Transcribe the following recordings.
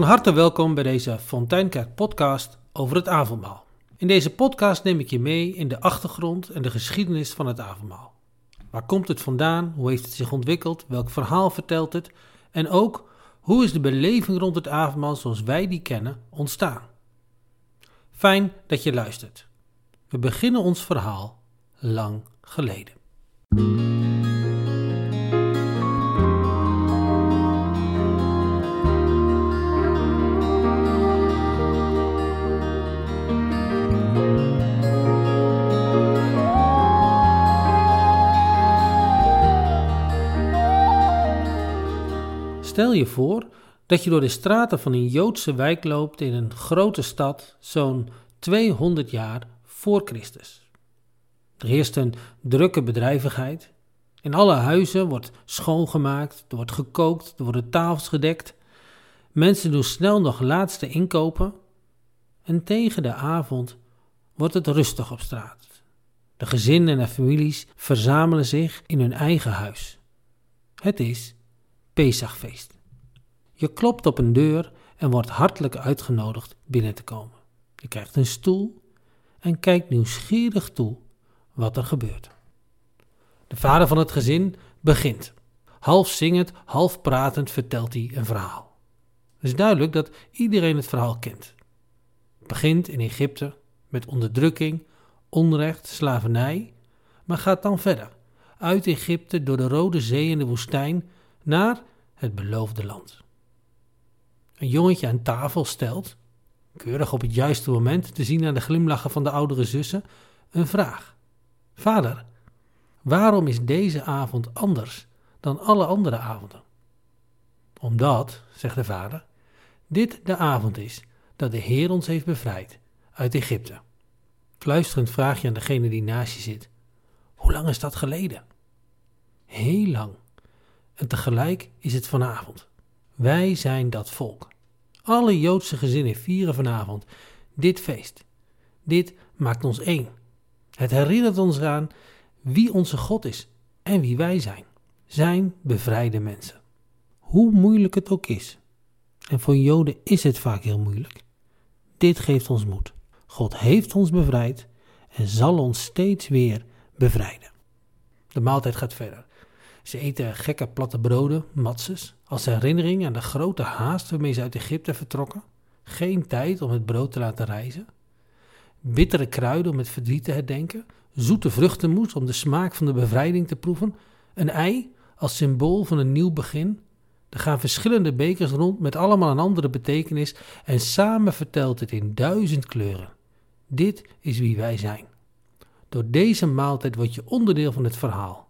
Van harte welkom bij deze Fonteinkerk podcast over het avondmaal. In deze podcast neem ik je mee in de achtergrond en de geschiedenis van het avondmaal. Waar komt het vandaan? Hoe heeft het zich ontwikkeld? Welk verhaal vertelt het? En ook, hoe is de beleving rond het avondmaal zoals wij die kennen ontstaan? Fijn dat je luistert. We beginnen ons verhaal lang geleden. Stel je voor dat je door de straten van een Joodse wijk loopt in een grote stad, zo'n 200 jaar voor Christus. Er heerst een drukke bedrijvigheid. In alle huizen wordt schoongemaakt, er wordt gekookt, er worden tafels gedekt. Mensen doen snel nog laatste inkopen. En tegen de avond wordt het rustig op straat. De gezinnen en families verzamelen zich in hun eigen huis. Het is Pesachfeest. Je klopt op een deur en wordt hartelijk uitgenodigd binnen te komen. Je krijgt een stoel en kijkt nieuwsgierig toe wat er gebeurt. De vader van het gezin begint. Half zingend, half pratend vertelt hij een verhaal. Het is duidelijk dat iedereen het verhaal kent. Het begint in Egypte met onderdrukking, onrecht, slavernij, maar gaat dan verder. Uit Egypte door de Rode Zee en de woestijn naar het beloofde land. Een jongetje aan tafel stelt, keurig op het juiste moment te zien aan de glimlachen van de oudere zussen, een vraag. Vader, waarom is deze avond anders dan alle andere avonden? Omdat, zegt de vader, dit de avond is dat de Heer ons heeft bevrijd uit Egypte. Fluisterend vraag je aan degene die naast je zit: Hoe lang is dat geleden? Heel lang. En tegelijk is het vanavond. Wij zijn dat volk. Alle Joodse gezinnen vieren vanavond dit feest. Dit maakt ons één. Het herinnert ons eraan wie onze God is en wie wij zijn. Zijn bevrijde mensen. Hoe moeilijk het ook is. En voor Joden is het vaak heel moeilijk. Dit geeft ons moed. God heeft ons bevrijd en zal ons steeds weer bevrijden. De maaltijd gaat verder. Ze eten gekke platte broden, matzes, als herinnering aan de grote haast waarmee ze uit Egypte vertrokken. Geen tijd om het brood te laten rijzen. Bittere kruiden om het verdriet te herdenken. Zoete vruchtenmoes om de smaak van de bevrijding te proeven. Een ei als symbool van een nieuw begin. Er gaan verschillende bekers rond met allemaal een andere betekenis en samen vertelt het in duizend kleuren. Dit is wie wij zijn. Door deze maaltijd word je onderdeel van het verhaal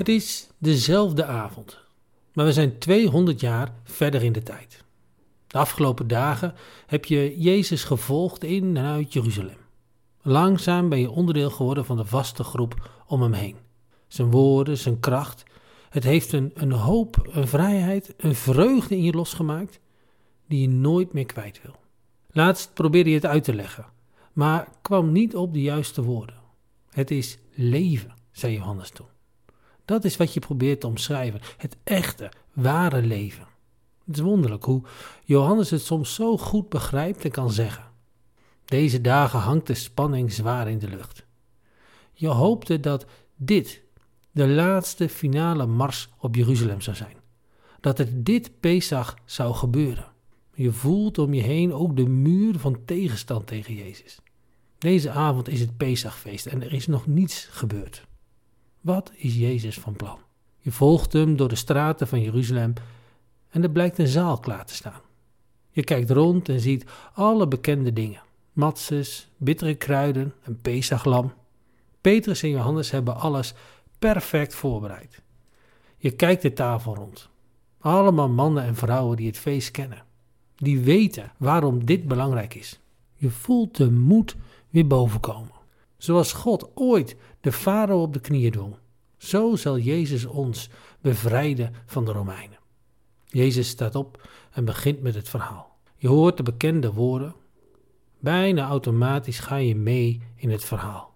Het is dezelfde avond, maar we zijn 200 jaar verder in de tijd. De afgelopen dagen heb je Jezus gevolgd in en uit Jeruzalem. Langzaam ben je onderdeel geworden van de vaste groep om hem heen. Zijn woorden, zijn kracht. Het heeft een, een hoop, een vrijheid, een vreugde in je losgemaakt die je nooit meer kwijt wil. Laatst probeerde je het uit te leggen, maar kwam niet op de juiste woorden. Het is leven, zei Johannes toen. Dat is wat je probeert te omschrijven, het echte, ware leven. Het is wonderlijk hoe Johannes het soms zo goed begrijpt en kan zeggen. Deze dagen hangt de spanning zwaar in de lucht. Je hoopte dat dit de laatste finale mars op Jeruzalem zou zijn. Dat het dit Pesach zou gebeuren. Je voelt om je heen ook de muur van tegenstand tegen Jezus. Deze avond is het Pesachfeest en er is nog niets gebeurd. Wat is Jezus van plan? Je volgt hem door de straten van Jeruzalem en er blijkt een zaal klaar te staan. Je kijkt rond en ziet alle bekende dingen. Matses, bittere kruiden, een pesaglam. Petrus en Johannes hebben alles perfect voorbereid. Je kijkt de tafel rond. Allemaal mannen en vrouwen die het feest kennen. Die weten waarom dit belangrijk is. Je voelt de moed weer bovenkomen. Zoals God ooit de farao op de knieën dwong. Zo zal Jezus ons bevrijden van de Romeinen. Jezus staat op en begint met het verhaal. Je hoort de bekende woorden. Bijna automatisch ga je mee in het verhaal.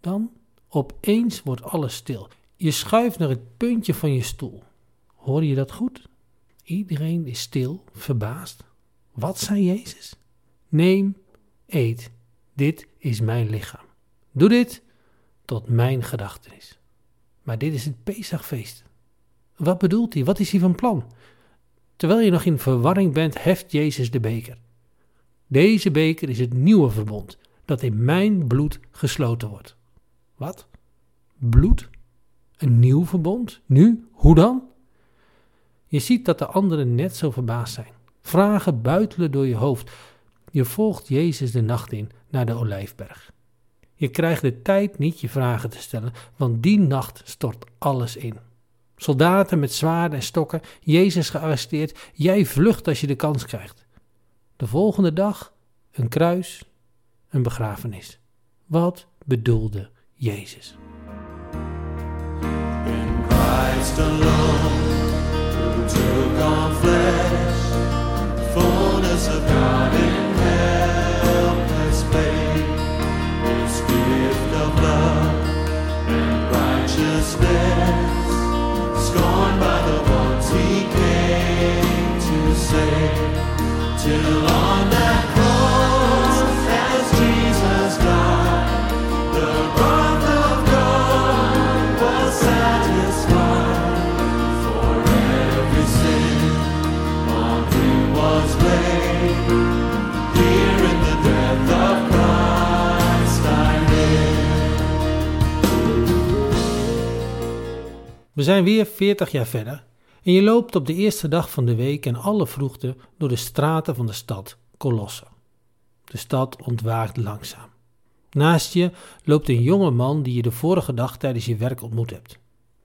Dan, opeens wordt alles stil. Je schuift naar het puntje van je stoel. Hoor je dat goed? Iedereen is stil, verbaasd. Wat zei Jezus? Neem, eet, dit is mijn lichaam. Doe dit tot mijn gedachtenis. Maar dit is het Pesachfeest. Wat bedoelt hij? Wat is hij van plan? Terwijl je nog in verwarring bent, heft Jezus de beker. Deze beker is het nieuwe verbond, dat in mijn bloed gesloten wordt. Wat? Bloed? Een nieuw verbond? Nu? Hoe dan? Je ziet dat de anderen net zo verbaasd zijn. Vragen buitelen door je hoofd. Je volgt Jezus de nacht in naar de olijfberg. Je krijgt de tijd niet je vragen te stellen, want die nacht stort alles in. Soldaten met zwaarden en stokken, Jezus gearresteerd, jij vlucht als je de kans krijgt. De volgende dag een kruis, een begrafenis. Wat bedoelde Jezus? In Christ alone, who took on flesh, fullness of God in helpless His gift of love and righteousness. scorned by the ones he came to save. Till on We zijn weer 40 jaar verder en je loopt op de eerste dag van de week in alle vroegte door de straten van de stad Colosse. De stad ontwaakt langzaam. Naast je loopt een jonge man die je de vorige dag tijdens je werk ontmoet hebt.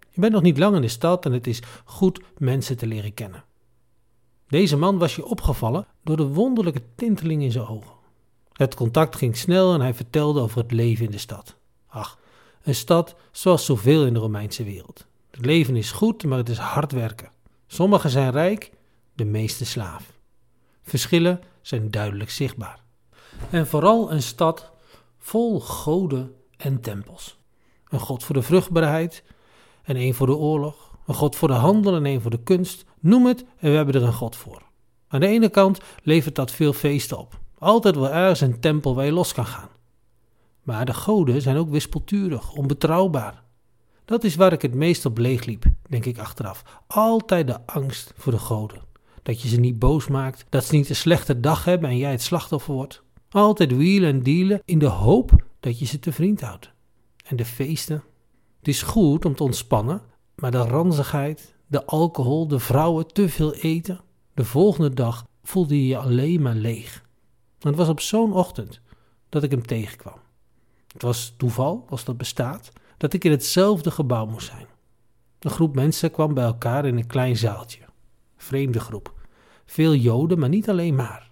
Je bent nog niet lang in de stad en het is goed mensen te leren kennen. Deze man was je opgevallen door de wonderlijke tinteling in zijn ogen. Het contact ging snel en hij vertelde over het leven in de stad. Ach, een stad zoals zoveel in de Romeinse wereld. Het leven is goed, maar het is hard werken. Sommigen zijn rijk, de meeste slaaf. Verschillen zijn duidelijk zichtbaar. En vooral een stad vol goden en tempels. Een god voor de vruchtbaarheid en een voor de oorlog. Een god voor de handel en een voor de kunst. Noem het en we hebben er een god voor. Aan de ene kant levert dat veel feesten op. Altijd wel ergens een tempel waar je los kan gaan. Maar de goden zijn ook wispelturig, onbetrouwbaar. Dat is waar ik het meest op leeg liep, denk ik achteraf. Altijd de angst voor de goden. Dat je ze niet boos maakt, dat ze niet een slechte dag hebben en jij het slachtoffer wordt. Altijd wielen en dealen in de hoop dat je ze te vriend houdt. En de feesten. Het is goed om te ontspannen, maar de ranzigheid, de alcohol, de vrouwen, te veel eten. De volgende dag voelde je je alleen maar leeg. Het was op zo'n ochtend dat ik hem tegenkwam. Het was toeval, als dat bestaat, dat ik in hetzelfde gebouw moest zijn. Een groep mensen kwam bij elkaar in een klein zaaltje. Vreemde groep. Veel Joden, maar niet alleen maar.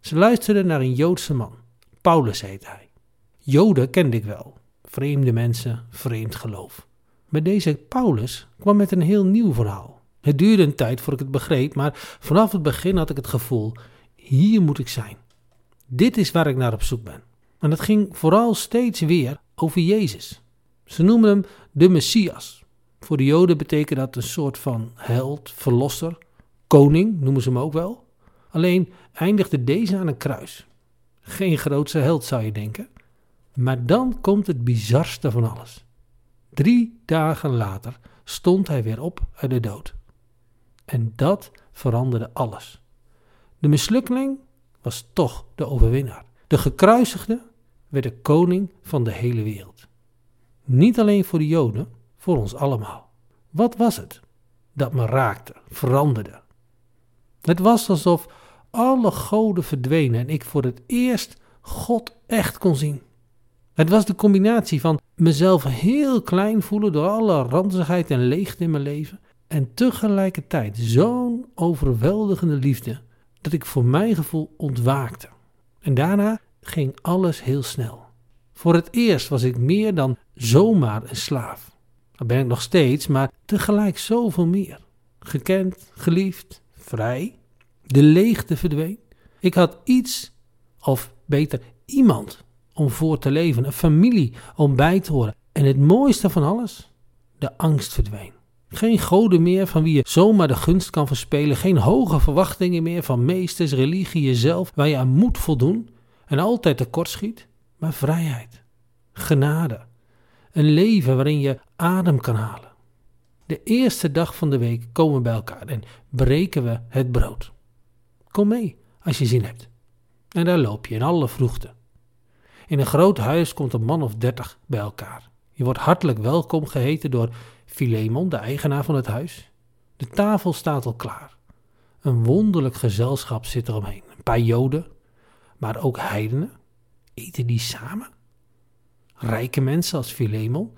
Ze luisterden naar een Joodse man. Paulus heet hij. Joden kende ik wel. Vreemde mensen, vreemd geloof. Maar deze Paulus kwam met een heel nieuw verhaal. Het duurde een tijd voor ik het begreep, maar vanaf het begin had ik het gevoel: hier moet ik zijn. Dit is waar ik naar op zoek ben. En het ging vooral steeds weer over Jezus. Ze noemen hem de Messias. Voor de Joden betekent dat een soort van held, verlosser, koning noemen ze hem ook wel. Alleen eindigde deze aan een kruis. Geen grootse held zou je denken. Maar dan komt het bizarste van alles. Drie dagen later stond hij weer op uit de dood. En dat veranderde alles. De mislukkeling was toch de overwinnaar. De gekruisigde werd de koning van de hele wereld. Niet alleen voor de Joden, voor ons allemaal. Wat was het dat me raakte, veranderde? Het was alsof alle goden verdwenen en ik voor het eerst God echt kon zien. Het was de combinatie van mezelf heel klein voelen door alle ranzigheid en leegte in mijn leven en tegelijkertijd zo'n overweldigende liefde dat ik voor mijn gevoel ontwaakte. En daarna ging alles heel snel. Voor het eerst was ik meer dan zomaar een slaaf. Dat ben ik nog steeds, maar tegelijk zoveel meer. Gekend, geliefd, vrij. De leegte verdween. Ik had iets, of beter iemand, om voor te leven, een familie om bij te horen. En het mooiste van alles, de angst verdween. Geen goden meer van wie je zomaar de gunst kan verspelen. Geen hoge verwachtingen meer van meesters, religie, jezelf, waar je aan moet voldoen en altijd tekortschiet. Maar vrijheid, genade, een leven waarin je adem kan halen. De eerste dag van de week komen we bij elkaar en breken we het brood. Kom mee als je zin hebt. En daar loop je in alle vroegte. In een groot huis komt een man of dertig bij elkaar. Je wordt hartelijk welkom geheten door Filemon, de eigenaar van het huis. De tafel staat al klaar. Een wonderlijk gezelschap zit er omheen. Een paar joden, maar ook heidenen. Eten die samen? Rijke mensen als Filemon,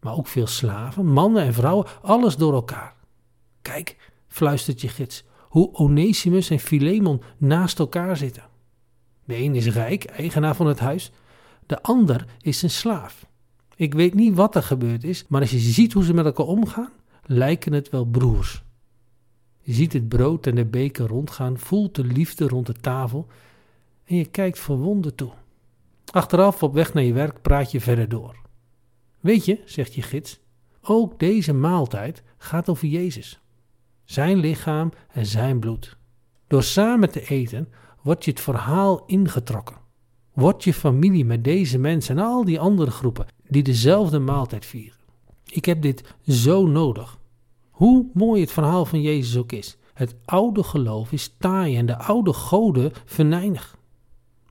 maar ook veel slaven, mannen en vrouwen, alles door elkaar. Kijk, fluistert je gids, hoe Onesimus en Filemon naast elkaar zitten. De een is rijk, eigenaar van het huis, de ander is een slaaf. Ik weet niet wat er gebeurd is, maar als je ziet hoe ze met elkaar omgaan, lijken het wel broers. Je ziet het brood en de beker rondgaan, voelt de liefde rond de tafel en je kijkt verwonderd toe. Achteraf op weg naar je werk praat je verder door. Weet je, zegt je gids, ook deze maaltijd gaat over Jezus. Zijn lichaam en zijn bloed. Door samen te eten wordt je het verhaal ingetrokken. Wordt je familie met deze mensen en al die andere groepen die dezelfde maaltijd vieren. Ik heb dit zo nodig. Hoe mooi het verhaal van Jezus ook is. Het oude geloof is taai en de oude goden venijnig.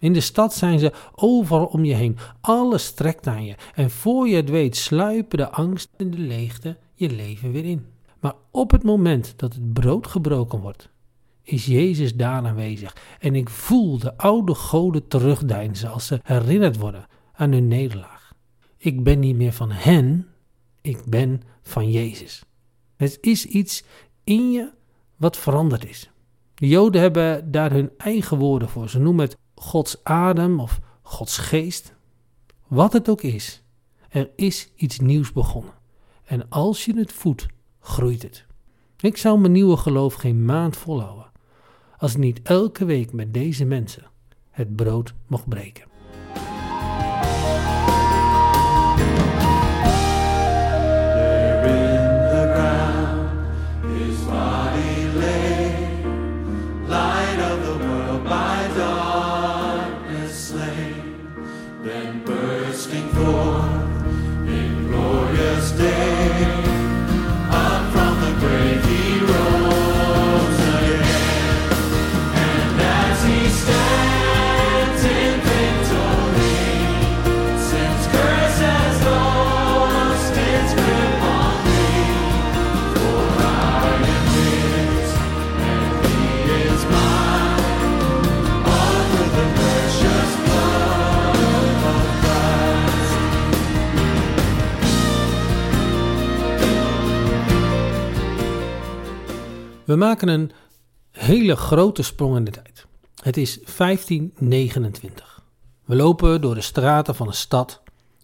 In de stad zijn ze overal om je heen. Alles trekt aan je. En voor je het weet sluipen de angst en de leegte je leven weer in. Maar op het moment dat het brood gebroken wordt, is Jezus daar aanwezig. En ik voel de oude goden terugdeinzen als ze herinnerd worden aan hun nederlaag. Ik ben niet meer van hen, ik ben van Jezus. Het is iets in je wat veranderd is. De Joden hebben daar hun eigen woorden voor. Ze noemen het Gods adem of Gods geest. Wat het ook is, er is iets nieuws begonnen. En als je het voedt, groeit het. Ik zou mijn nieuwe geloof geen maand volhouden als niet elke week met deze mensen het brood mocht breken. We maken een hele grote sprong in de tijd. Het is 1529. We lopen door de straten van een stad,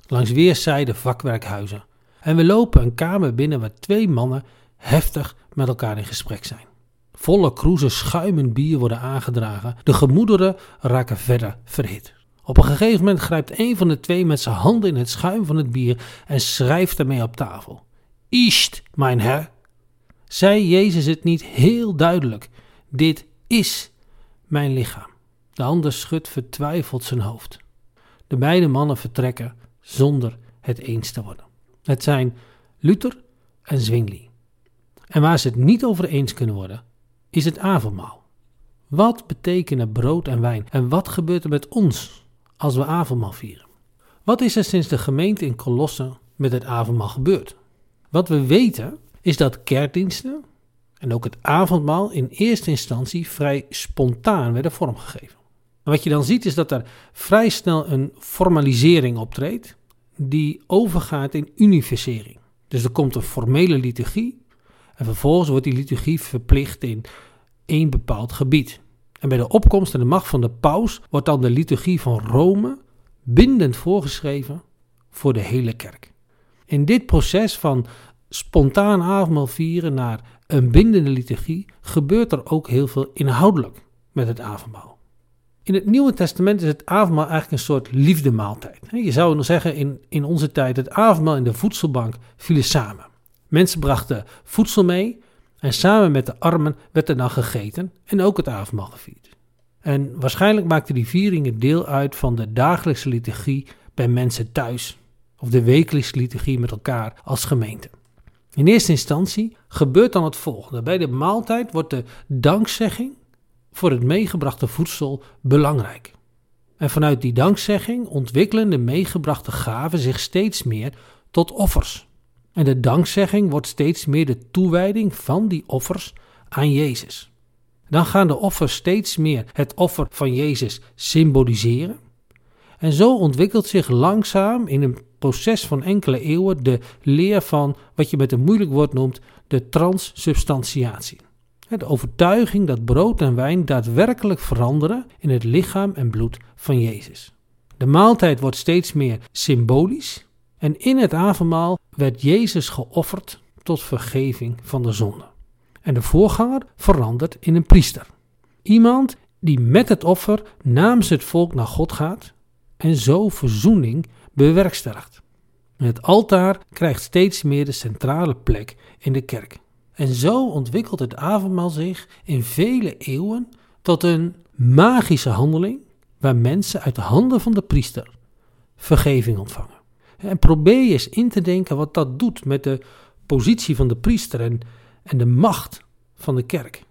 langs weerszijden vakwerkhuizen. En we lopen een kamer binnen waar twee mannen heftig met elkaar in gesprek zijn. Volle kroezen schuimend bier worden aangedragen. De gemoederen raken verder verhit. Op een gegeven moment grijpt een van de twee met zijn handen in het schuim van het bier en schrijft ermee op tafel. Isht, mijn her, zei Jezus het niet heel duidelijk: Dit is mijn lichaam. De ander schudt vertwijfeld zijn hoofd. De beide mannen vertrekken zonder het eens te worden. Het zijn Luther en Zwingli. En waar ze het niet over eens kunnen worden, is het avondmaal. Wat betekenen brood en wijn en wat gebeurt er met ons als we avondmaal vieren? Wat is er sinds de gemeente in Colosse met het avondmaal gebeurd? Wat we weten is dat kerkdiensten en ook het avondmaal in eerste instantie vrij spontaan werden vormgegeven. En wat je dan ziet is dat er vrij snel een formalisering optreedt die overgaat in unificering. Dus er komt een formele liturgie en vervolgens wordt die liturgie verplicht in één bepaald gebied. En bij de opkomst en de macht van de paus wordt dan de liturgie van Rome bindend voorgeschreven voor de hele kerk. In dit proces van spontaan avondmaal vieren naar een bindende liturgie gebeurt er ook heel veel inhoudelijk met het avondmaal. In het Nieuwe Testament is het avondmaal eigenlijk een soort liefdemaaltijd. Je zou nog zeggen in, in onze tijd het avondmaal en de voedselbank vielen samen. Mensen brachten voedsel mee en samen met de armen werd er dan gegeten en ook het avondmaal gevierd. En waarschijnlijk maakten die vieringen deel uit van de dagelijkse liturgie bij mensen thuis of de wekelijkse liturgie met elkaar als gemeente. In eerste instantie gebeurt dan het volgende. Bij de maaltijd wordt de dankzegging voor het meegebrachte voedsel belangrijk. En vanuit die dankzegging ontwikkelen de meegebrachte gaven zich steeds meer tot offers. En de dankzegging wordt steeds meer de toewijding van die offers aan Jezus. Dan gaan de offers steeds meer het offer van Jezus symboliseren. En zo ontwikkelt zich langzaam in een proces van enkele eeuwen de leer van wat je met een moeilijk woord noemt de transsubstantiatie. De overtuiging dat brood en wijn daadwerkelijk veranderen in het lichaam en bloed van Jezus. De maaltijd wordt steeds meer symbolisch en in het avondmaal werd Jezus geofferd tot vergeving van de zonde. En de voorganger verandert in een priester. Iemand die met het offer namens het volk naar God gaat en zo verzoening bewerkstelligt. Het altaar krijgt steeds meer de centrale plek in de kerk. En zo ontwikkelt het avondmaal zich in vele eeuwen tot een magische handeling waar mensen uit de handen van de priester vergeving ontvangen. En probeer eens in te denken wat dat doet met de positie van de priester en, en de macht van de kerk.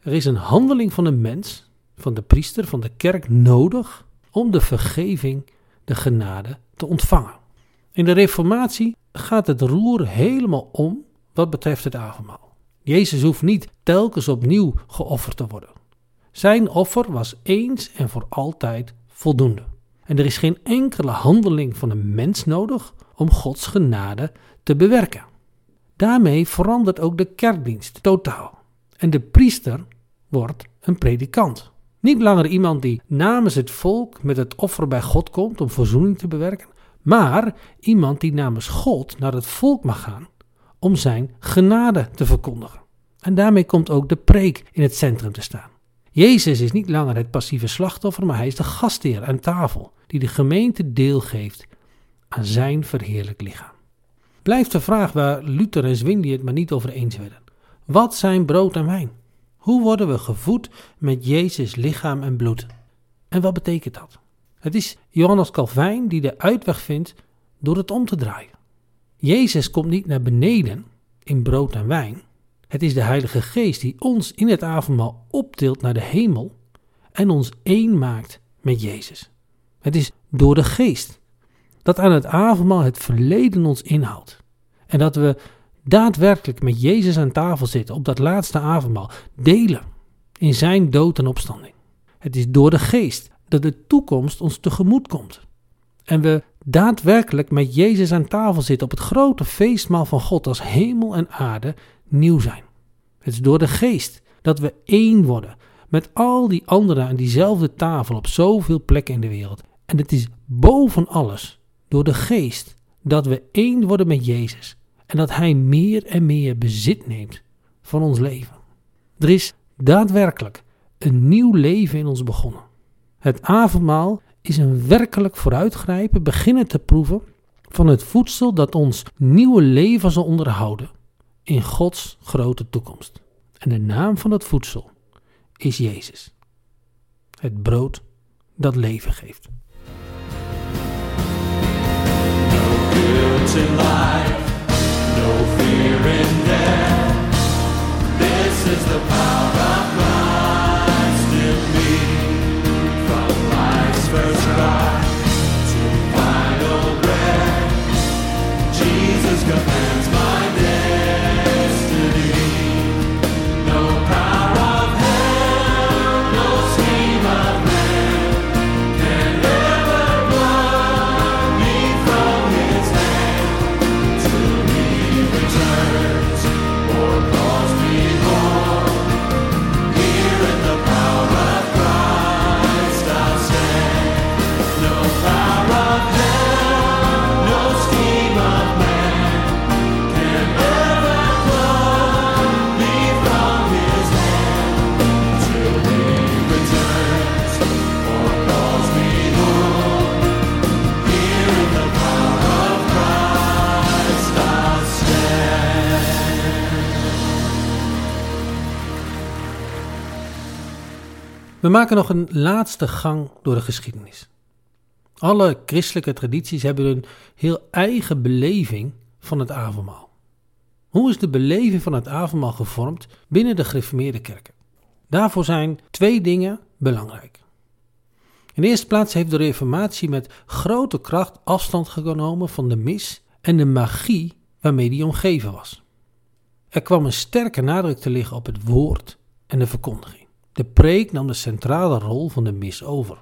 Er is een handeling van een mens, van de priester, van de kerk nodig om de vergeving, de genade te ontvangen. In de Reformatie gaat het roer helemaal om wat betreft het avondmaal. Jezus hoeft niet telkens opnieuw geofferd te worden. Zijn offer was eens en voor altijd voldoende. En er is geen enkele handeling van een mens nodig om Gods genade te bewerken. Daarmee verandert ook de kerkdienst totaal. En de priester wordt een predikant. Niet langer iemand die namens het volk met het offer bij God komt om verzoening te bewerken, maar iemand die namens God naar het volk mag gaan om zijn genade te verkondigen. En daarmee komt ook de preek in het centrum te staan. Jezus is niet langer het passieve slachtoffer, maar hij is de gastheer aan tafel, die de gemeente deelgeeft aan zijn verheerlijk lichaam. Blijft de vraag waar Luther en Zwingli het maar niet over eens werden. Wat zijn brood en wijn? Hoe worden we gevoed met Jezus lichaam en bloed? En wat betekent dat? Het is Johannes Calvijn die de uitweg vindt door het om te draaien. Jezus komt niet naar beneden in brood en wijn. Het is de Heilige Geest die ons in het avondmaal optilt naar de hemel en ons één maakt met Jezus. Het is door de Geest dat aan het avondmaal het verleden ons inhoudt. En dat we daadwerkelijk met Jezus aan tafel zitten op dat laatste avondmaal, delen in zijn dood en opstanding. Het is door de geest dat de toekomst ons tegemoet komt. En we daadwerkelijk met Jezus aan tafel zitten op het grote feestmaal van God als hemel en aarde nieuw zijn. Het is door de geest dat we één worden met al die anderen aan diezelfde tafel op zoveel plekken in de wereld. En het is boven alles door de geest dat we één worden met Jezus en dat Hij meer en meer bezit neemt van ons leven. Er is daadwerkelijk een nieuw leven in ons begonnen. Het avondmaal is een werkelijk vooruitgrijpen, beginnen te proeven van het voedsel dat ons nieuwe leven zal onderhouden in Gods grote toekomst. En de naam van dat voedsel is Jezus. Het brood dat leven geeft. No fear in death. This is the power of maken nog een laatste gang door de geschiedenis. Alle christelijke tradities hebben een heel eigen beleving van het avondmaal. Hoe is de beleving van het avondmaal gevormd binnen de gereformeerde kerken? Daarvoor zijn twee dingen belangrijk. In de eerste plaats heeft de Reformatie met grote kracht afstand genomen van de mis en de magie waarmee die omgeven was. Er kwam een sterke nadruk te liggen op het woord en de verkondiging. De preek nam de centrale rol van de mis over.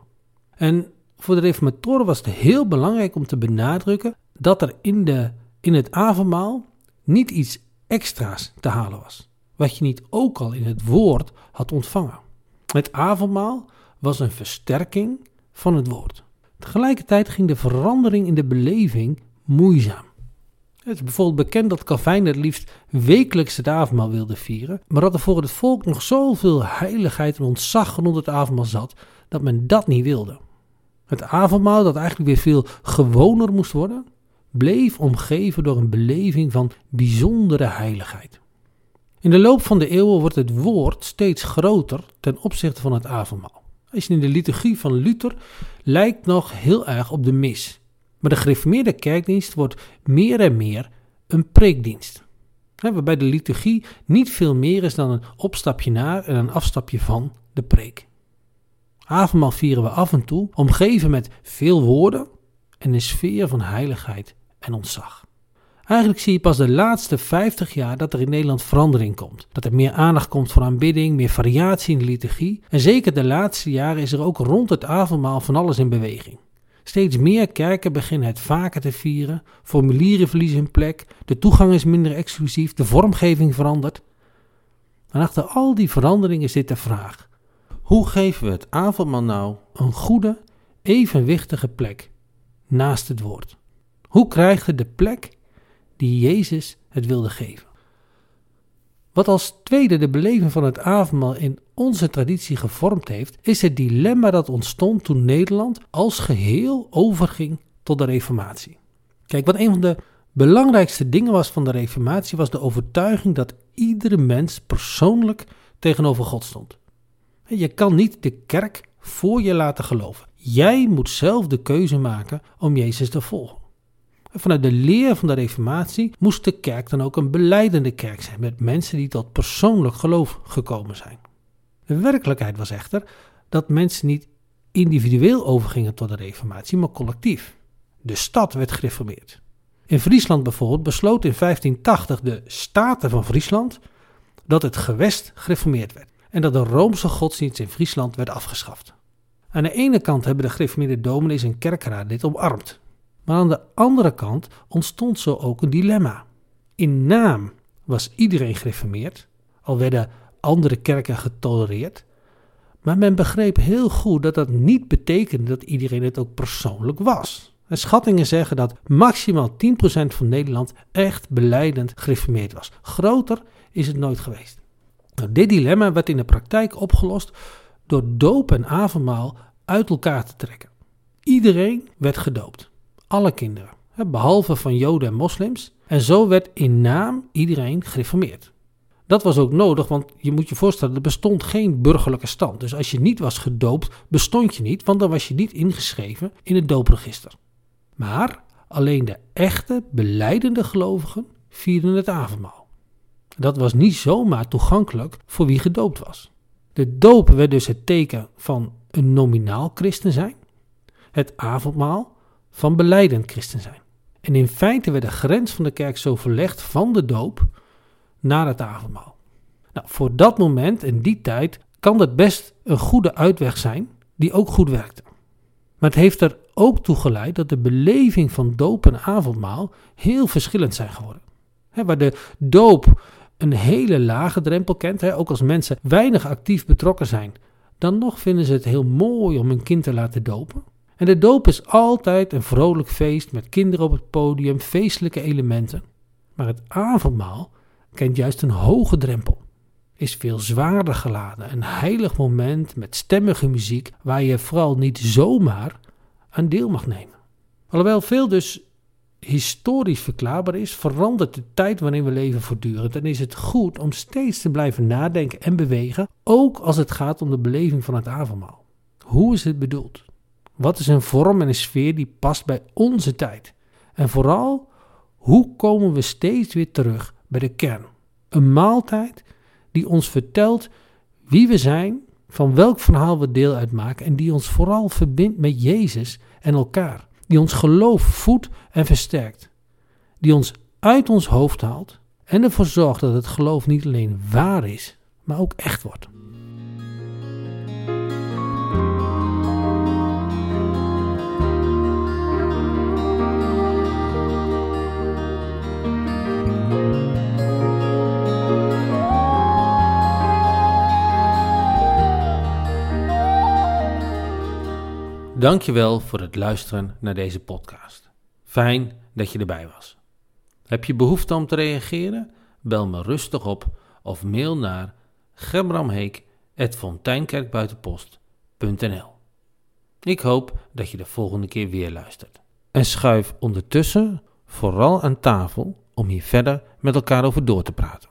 En voor de reformatoren was het heel belangrijk om te benadrukken dat er in, de, in het avondmaal niet iets extra's te halen was, wat je niet ook al in het woord had ontvangen. Het avondmaal was een versterking van het woord. Tegelijkertijd ging de verandering in de beleving moeizaam. Het is bijvoorbeeld bekend dat Calvijn het liefst wekelijks het avondmaal wilde vieren, maar dat er voor het volk nog zoveel heiligheid en ontzag rond het avondmaal zat, dat men dat niet wilde. Het avondmaal, dat eigenlijk weer veel gewoner moest worden, bleef omgeven door een beleving van bijzondere heiligheid. In de loop van de eeuwen wordt het woord steeds groter ten opzichte van het avondmaal. Als je in de liturgie van Luther lijkt nog heel erg op de mis. Maar de gereformeerde kerkdienst wordt meer en meer een preekdienst. Waarbij de liturgie niet veel meer is dan een opstapje naar en een afstapje van de preek. Avondmaal vieren we af en toe, omgeven met veel woorden en een sfeer van heiligheid en ontzag. Eigenlijk zie je pas de laatste 50 jaar dat er in Nederland verandering komt. Dat er meer aandacht komt voor aanbidding, meer variatie in de liturgie. En zeker de laatste jaren is er ook rond het avondmaal van alles in beweging. Steeds meer kerken beginnen het vaker te vieren, formulieren verliezen hun plek, de toegang is minder exclusief, de vormgeving verandert. En achter al die veranderingen zit de vraag: hoe geven we het avondmaal nou een goede, evenwichtige plek naast het woord? Hoe krijgt het de plek die Jezus het wilde geven? Wat als tweede de beleving van het avondmaal in onze traditie gevormd heeft, is het dilemma dat ontstond toen Nederland als geheel overging tot de Reformatie. Kijk, wat een van de belangrijkste dingen was van de Reformatie, was de overtuiging dat iedere mens persoonlijk tegenover God stond. Je kan niet de kerk voor je laten geloven. Jij moet zelf de keuze maken om Jezus te volgen. Vanuit de leer van de Reformatie moest de kerk dan ook een beleidende kerk zijn met mensen die tot persoonlijk geloof gekomen zijn. De werkelijkheid was echter dat mensen niet individueel overgingen tot de Reformatie, maar collectief. De stad werd gereformeerd. In Friesland bijvoorbeeld besloot in 1580 de Staten van Friesland dat het gewest gereformeerd werd en dat de Roomse godsdienst in Friesland werd afgeschaft. Aan de ene kant hebben de gereformeerde dominees en kerkraad dit omarmd. Maar aan de andere kant ontstond zo ook een dilemma. In naam was iedereen gereformeerd, al werden andere kerken getolereerd. Maar men begreep heel goed dat dat niet betekende dat iedereen het ook persoonlijk was. En schattingen zeggen dat maximaal 10% van Nederland echt beleidend gereformeerd was. Groter is het nooit geweest. Nou, dit dilemma werd in de praktijk opgelost door doop en avondmaal uit elkaar te trekken. Iedereen werd gedoopt, alle kinderen, behalve van Joden en moslims. En zo werd in naam iedereen gereformeerd. Dat was ook nodig, want je moet je voorstellen, er bestond geen burgerlijke stand. Dus als je niet was gedoopt, bestond je niet, want dan was je niet ingeschreven in het doopregister. Maar alleen de echte, beleidende gelovigen vierden het avondmaal. Dat was niet zomaar toegankelijk voor wie gedoopt was. De doop werd dus het teken van een nominaal christen zijn, het avondmaal van beleidend christen zijn. En in feite werd de grens van de kerk zo verlegd van de doop naar het avondmaal. Nou, voor dat moment en die tijd kan dat best een goede uitweg zijn die ook goed werkte. Maar het heeft er ook toe geleid dat de beleving van doop en avondmaal heel verschillend zijn geworden. waar de doop een hele lage drempel kent, ook als mensen weinig actief betrokken zijn, dan nog vinden ze het heel mooi om hun kind te laten dopen. En de doop is altijd een vrolijk feest met kinderen op het podium, feestelijke elementen. Maar het avondmaal kent juist een hoge drempel. Is veel zwaarder geladen, een heilig moment met stemmige muziek waar je vooral niet zomaar aan deel mag nemen. Alhoewel veel dus historisch verklaarbaar is, verandert de tijd waarin we leven voortdurend. En is het goed om steeds te blijven nadenken en bewegen, ook als het gaat om de beleving van het avondmaal. Hoe is het bedoeld? Wat is een vorm en een sfeer die past bij onze tijd? En vooral, hoe komen we steeds weer terug bij de kern? Een maaltijd die ons vertelt wie we zijn, van welk verhaal we deel uitmaken en die ons vooral verbindt met Jezus en elkaar. Die ons geloof voedt en versterkt. Die ons uit ons hoofd haalt en ervoor zorgt dat het geloof niet alleen waar is, maar ook echt wordt. Dankjewel voor het luisteren naar deze podcast. Fijn dat je erbij was. Heb je behoefte om te reageren? Bel me rustig op of mail naar gebramheek.fonteinkerkbuitenpost.nl Ik hoop dat je de volgende keer weer luistert. En schuif ondertussen vooral aan tafel om hier verder met elkaar over door te praten.